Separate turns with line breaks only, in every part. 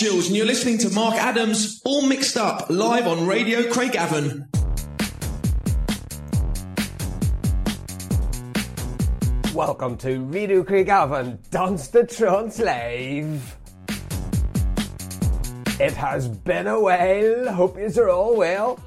Jules, and you're listening to Mark Adams, all mixed up, live on Radio Craigavon.
Welcome to Radio Craigavon, Dance the Trance. It has been a while, hope yous are all well.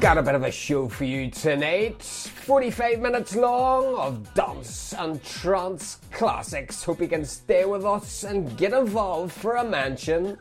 Got a bit of a show for you tonight. 45 minutes long of dance and trance classics. Hope you can stay with us and get involved for a mansion.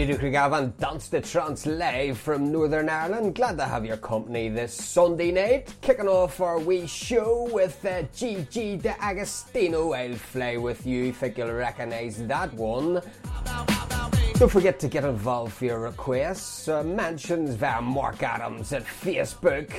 Radio Craigavon Dance the Trance live from Northern Ireland. Glad to have your company this Sunday night. Kicking off our wee show with uh, Gigi D'Agostino. I'll fly with you. Think you'll recognise that one. Don't forget to get involved for your requests. Uh, mentions via Mark Adams at Facebook.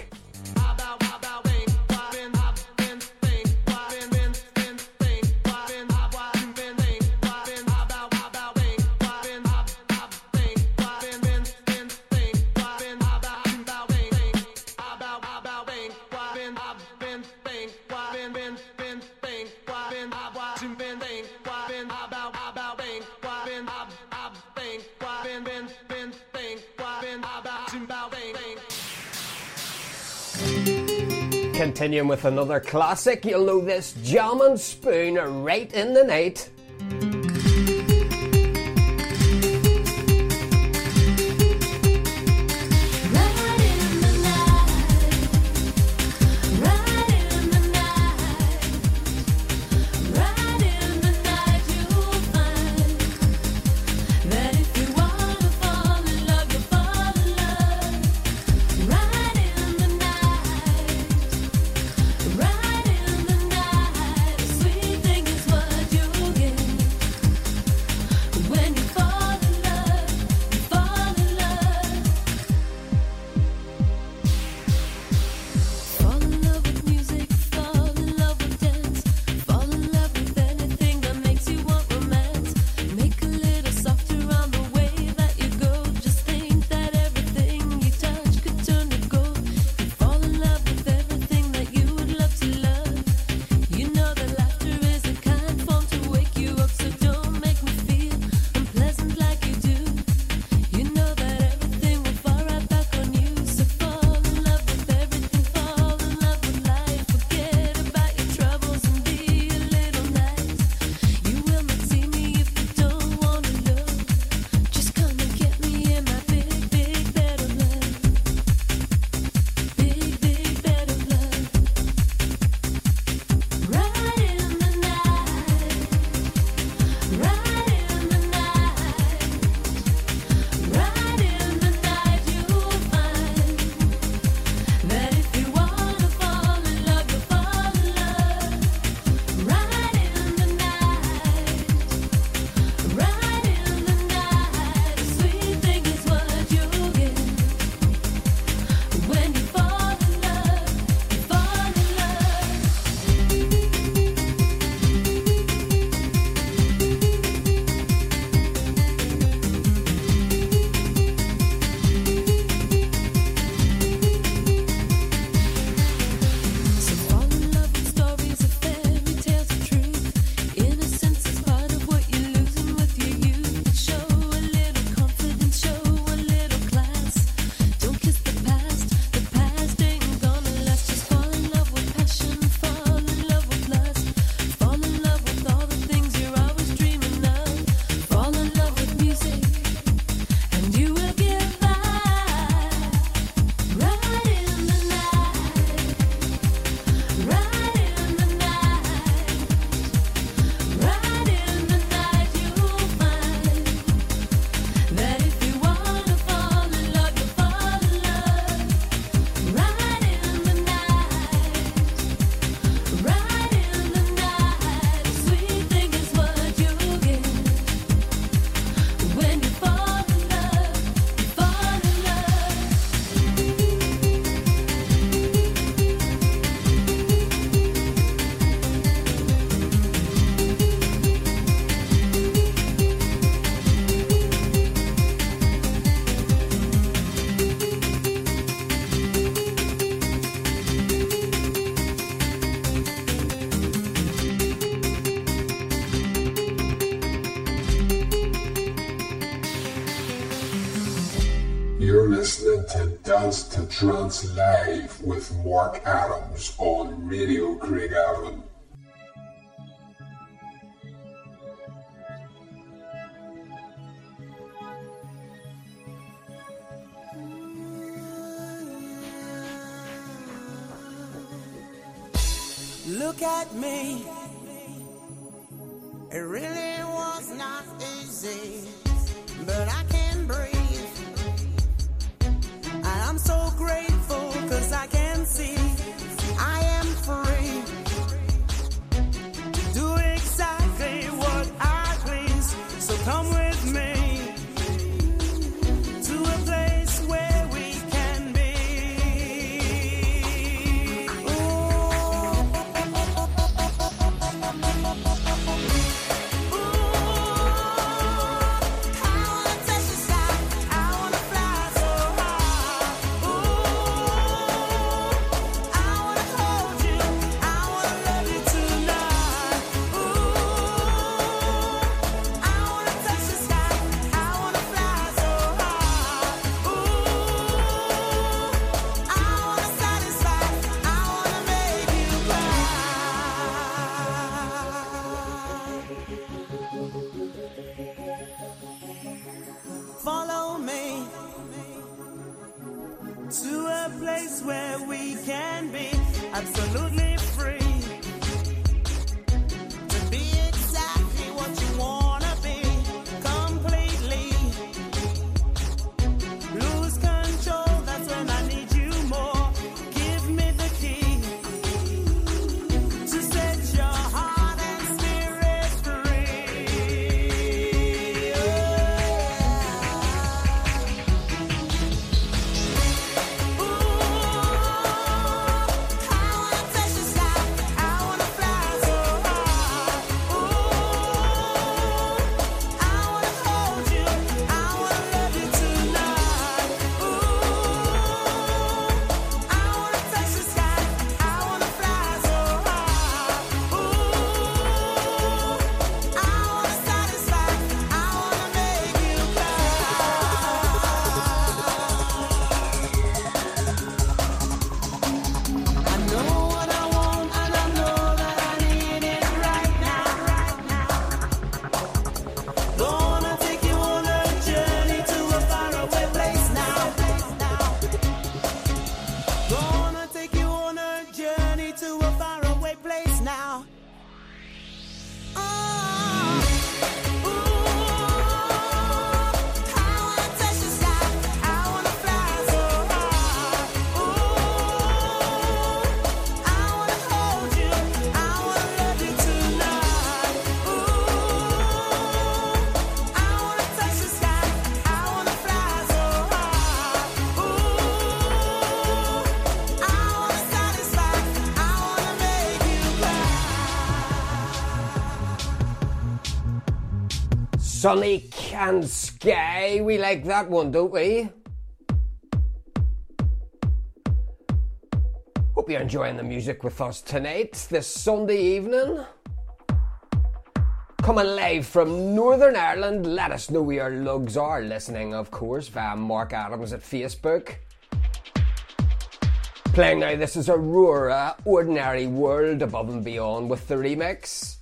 Continuing with another classic, you'll know this Jam and Spoon right in the night.
Dance to Trance Live with Mark Adams on Radio Craigavon.
Look at me. It really was place where we can be. Absolutely. Sonique and Sky,
we like that one, don't we? Hope you're enjoying the music with us tonight, this Sunday evening. Coming live from Northern Ireland, let us know where your lugs are listening, of course, via Mark Adams at Facebook. Playing now, this is Aurora, Ordinary World Above and Beyond with the remix.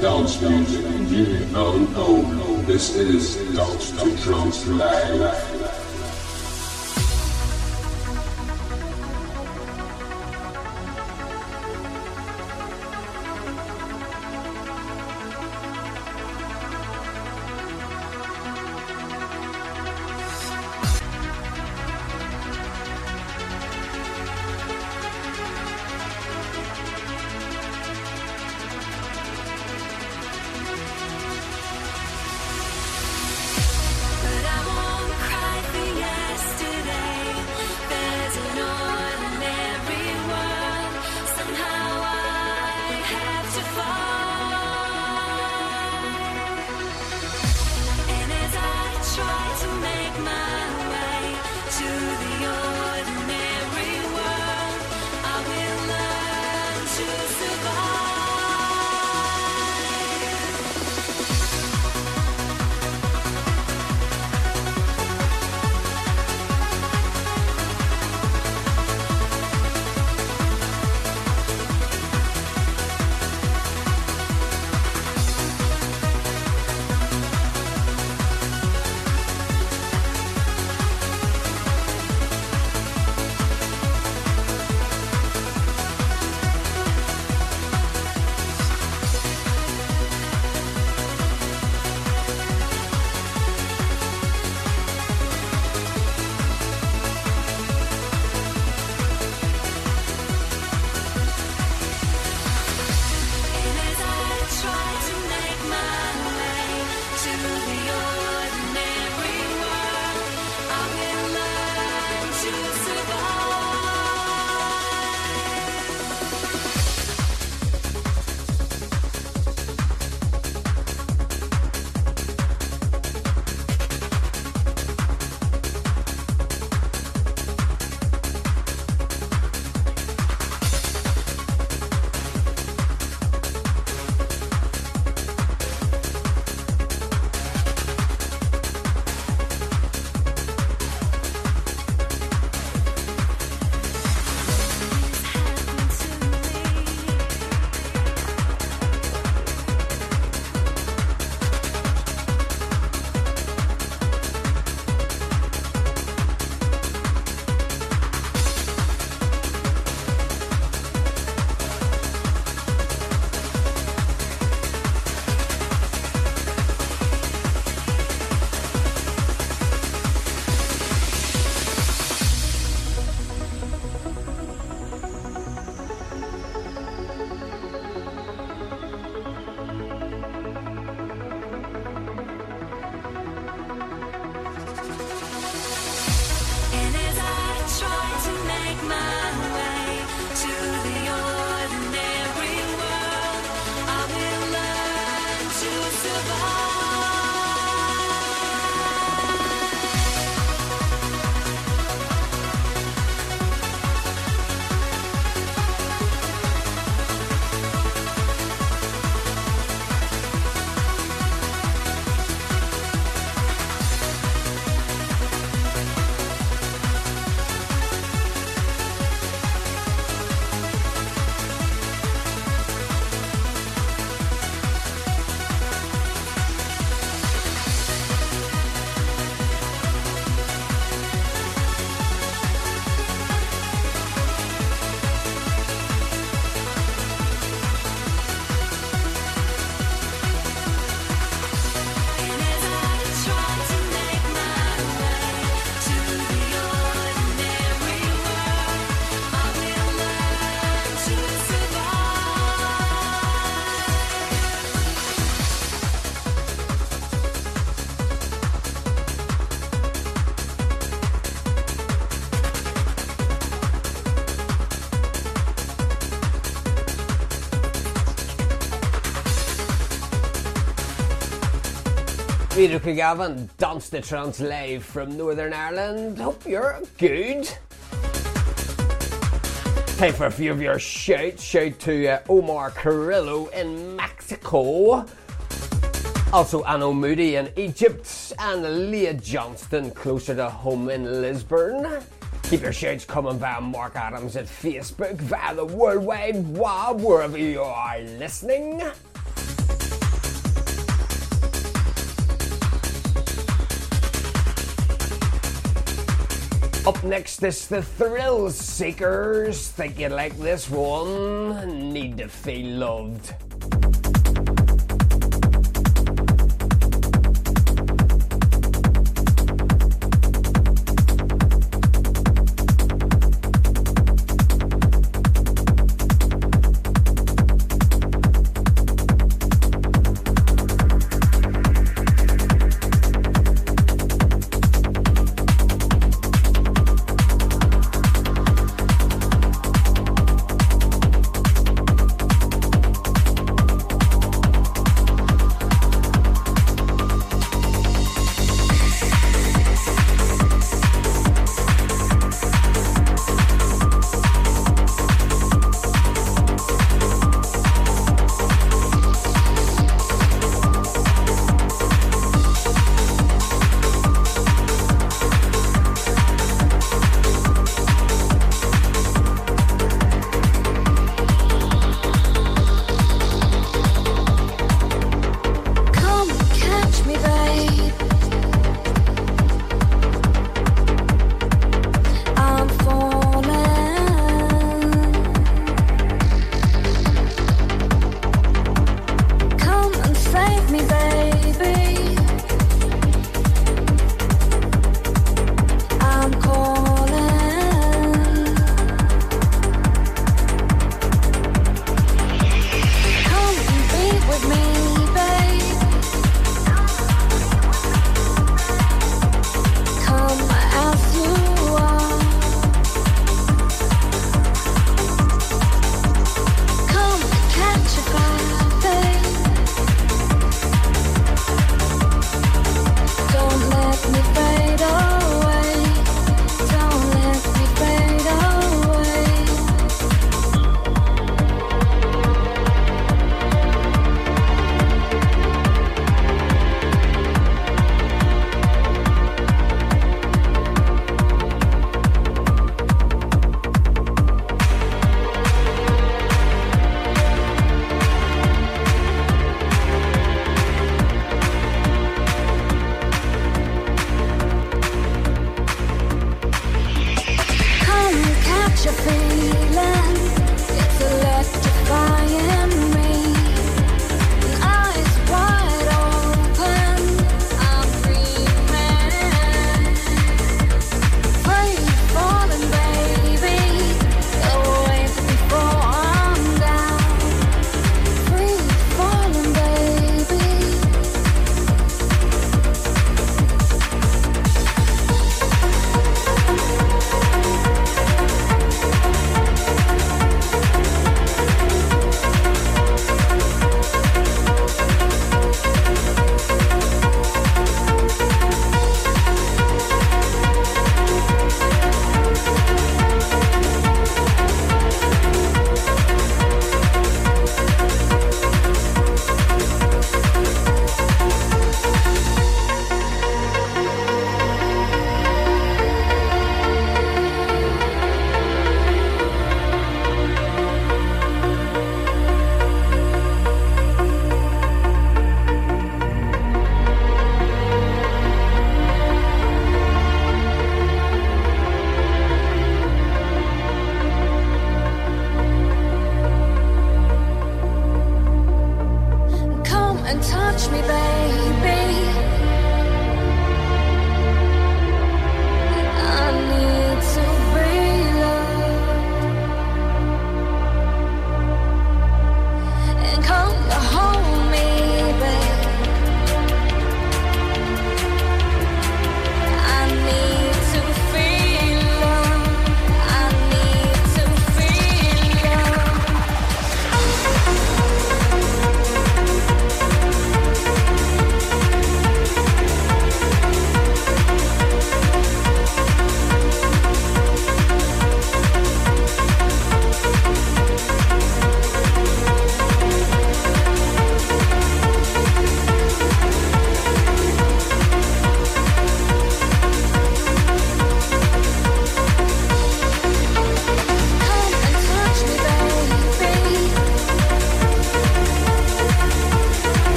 Dance music you don't know. This is Dance to Trance Live.
Radio Craigavon, Dance the Trance live from Northern Ireland. Hope you're good. Time for a few of your shouts. Shout to uh, Omar Carrillo in Mexico. Also, Anno Moody in Egypt and Leah Johnston closer to home in Lisburn. Keep your shouts coming via Mark Adams at Facebook, via the World Wide Web, wherever you are listening. Up next is the Thrillseekers. Think you like this one? Need to feel loved.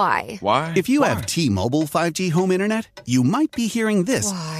Why?
Why?
If you have T-Mobile 5G home internet, you might be hearing this
Why?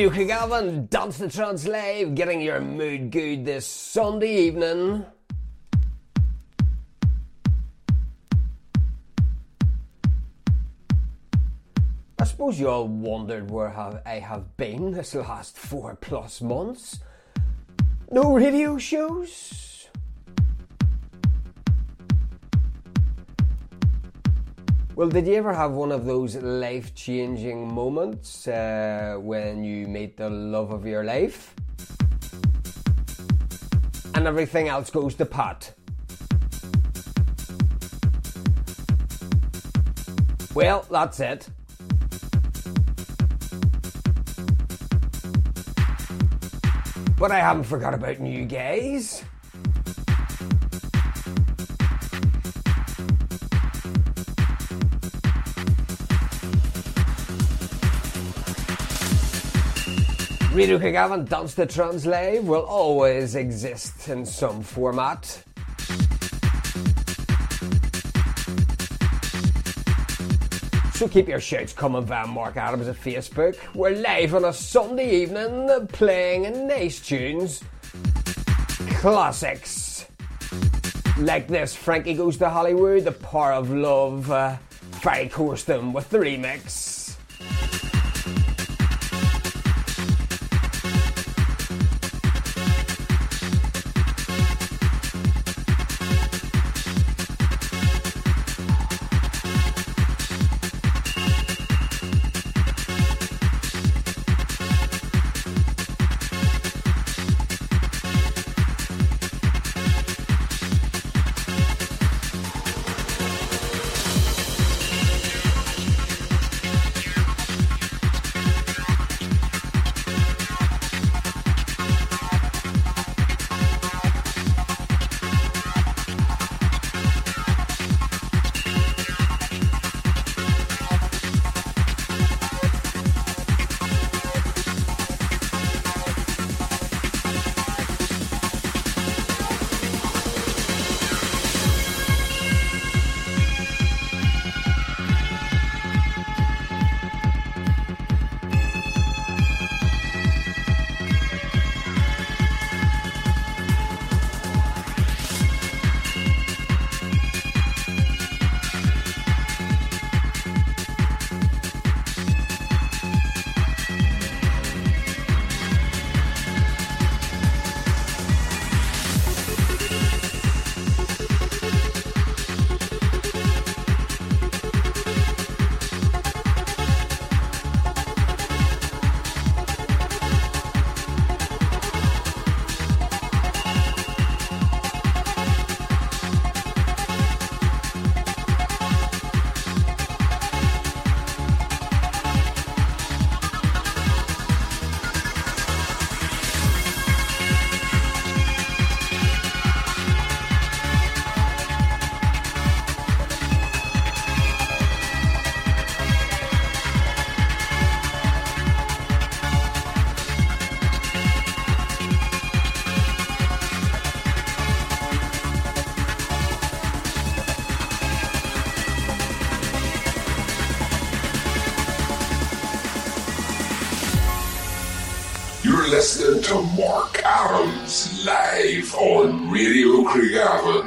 Radio Craigavon, Dance the Trance Live, getting your mood good this Sunday evening. I suppose you all wondered where have I have been this last four plus months. No radio shows. Well, did you ever have one of those life changing moments uh, when you meet the love of your life? And everything else goes to pot. Well, that's it. But I haven't forgot about new guys. Radio Craigavon Dance the Trans Live will always exist in some format. So keep your shouts coming via Mark Adams at Facebook. We're live on a Sunday evening playing nice tunes. Classics. Like this Frankie Goes to Hollywood, The Power of Love, uh, Ferry Corsten with the remix.
Radio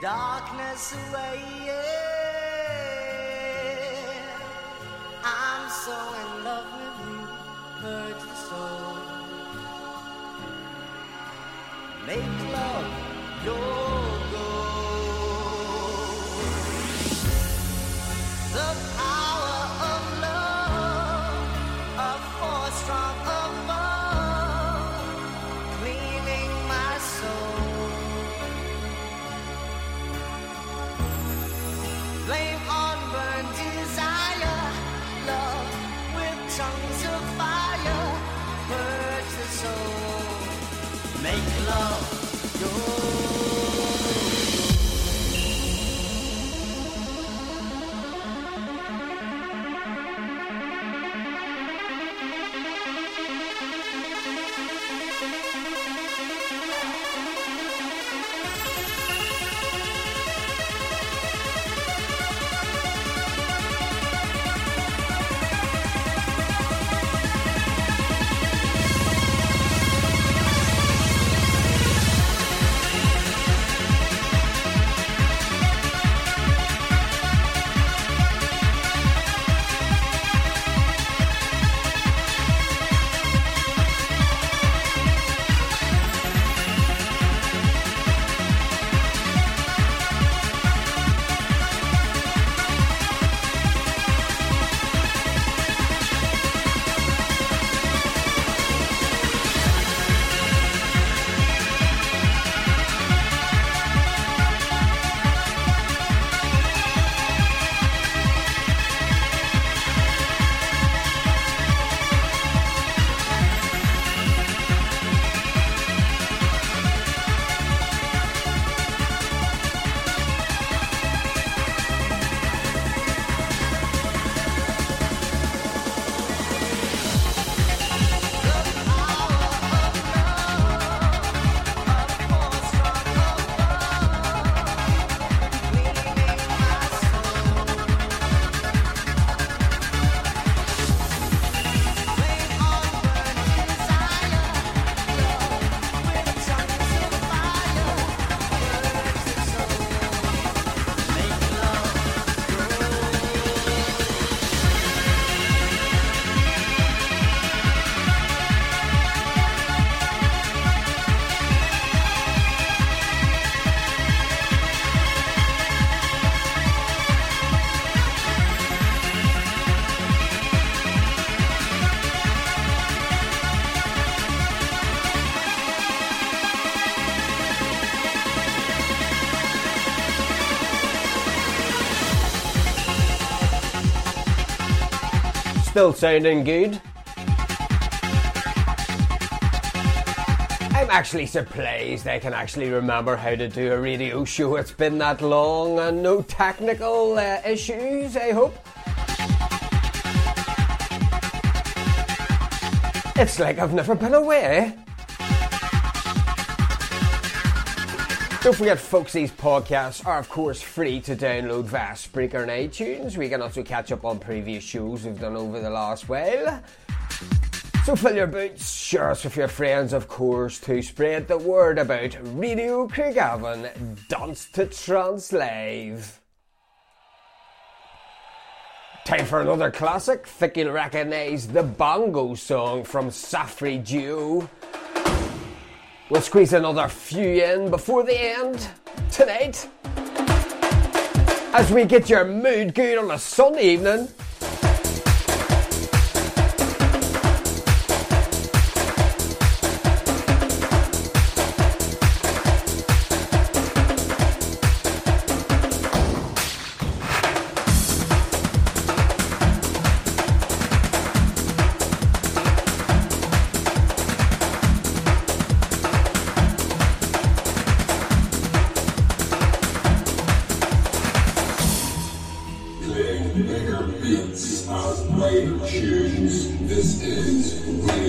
darkness away. Yeah. I'm
so in love with you, purge soul. Make love your.
Still sounding good. I'm actually surprised I can actually remember how to do a radio show. It's been that long and no technical uh, issues, I hope. It's like I've never been away. Don't forget, folks, these podcasts are, of course, free to download via Spreaker and iTunes. We can also catch up on previous shows we've done over the last while. So fill your boots, share us with your friends, of course, to spread the word about Radio Craigavon Dance to Trance Live. Time for another classic. Think you'll recognise the bongo song from Safri Duo. We'll squeeze another few in before the end tonight. As we get your mood good on a Sunday evening.
Yeah.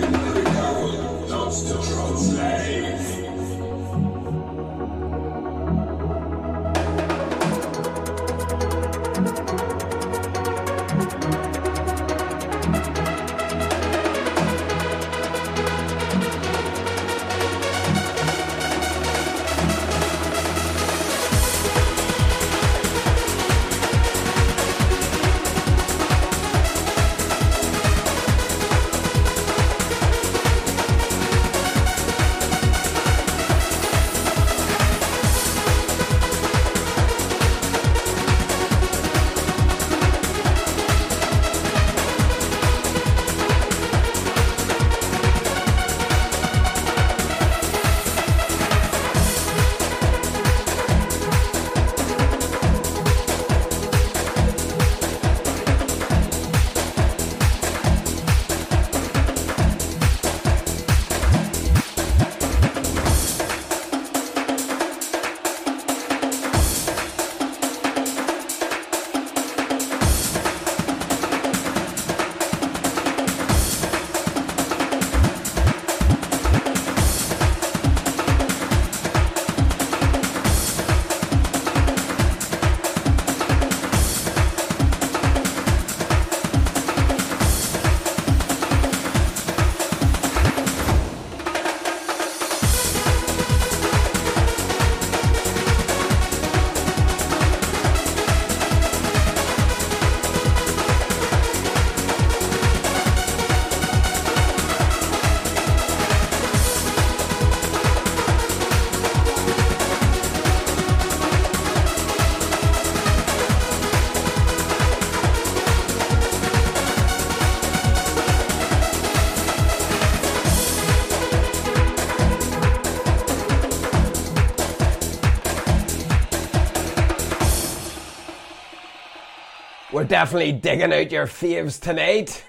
Definitely digging out your faves tonight.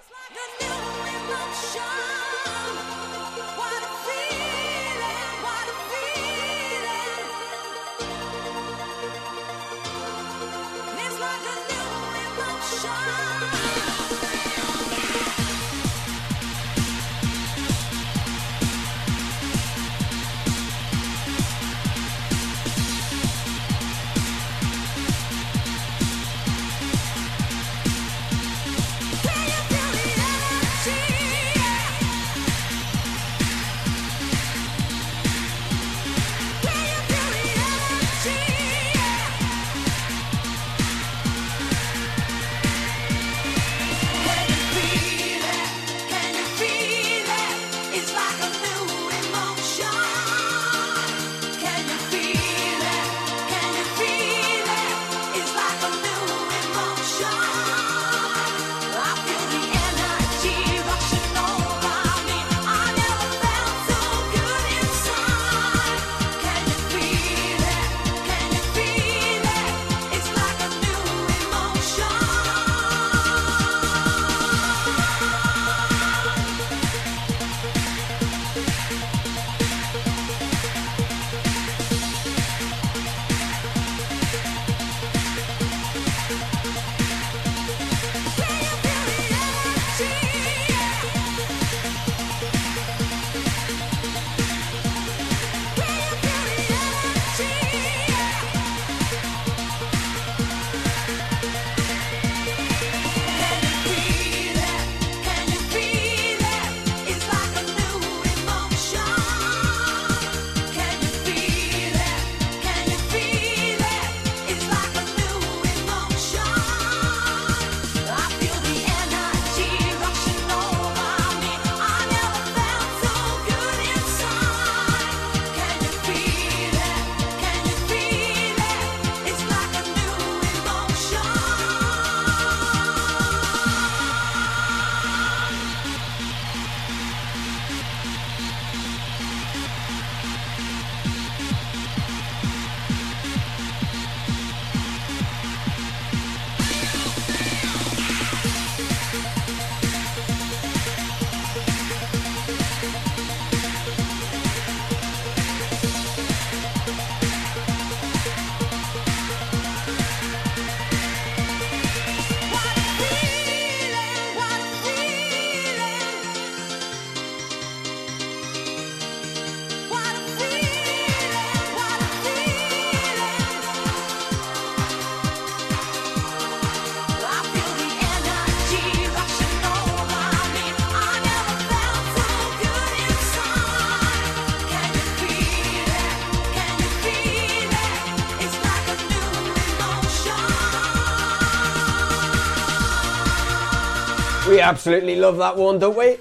Absolutely love that one, don't we?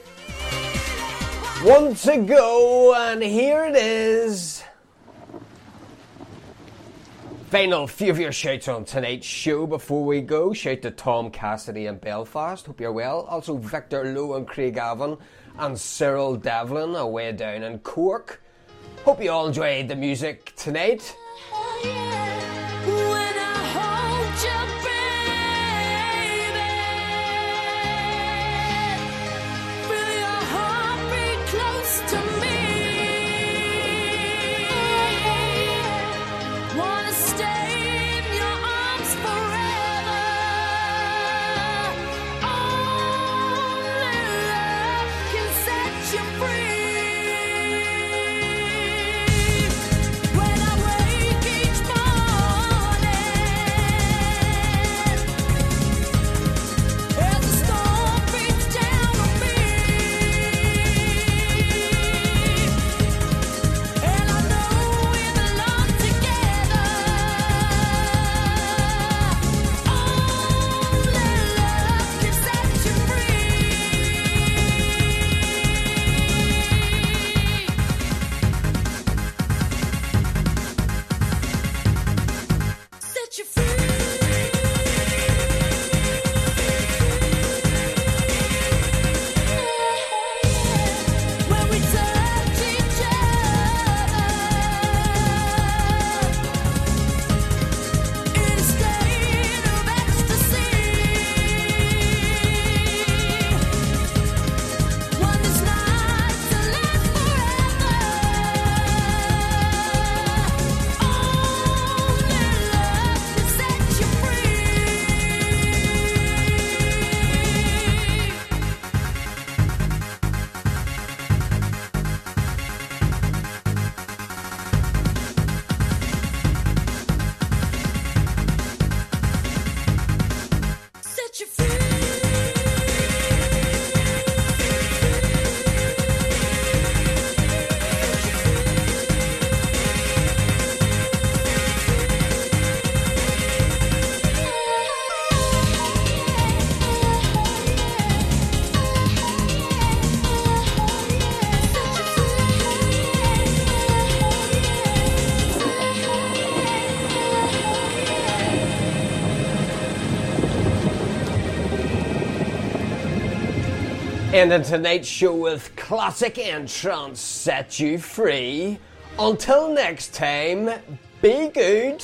One to go, and here it is. Final few of your shouts on tonight's show before we go. Shout to Tom Cassidy in Belfast. Hope you're well. Also Victor Lowe and Craigavon and Cyril Devlin away down in Cork. Hope you all enjoyed the music tonight. Ending tonight's show with classic N-Trance set you free. Until next time, be good.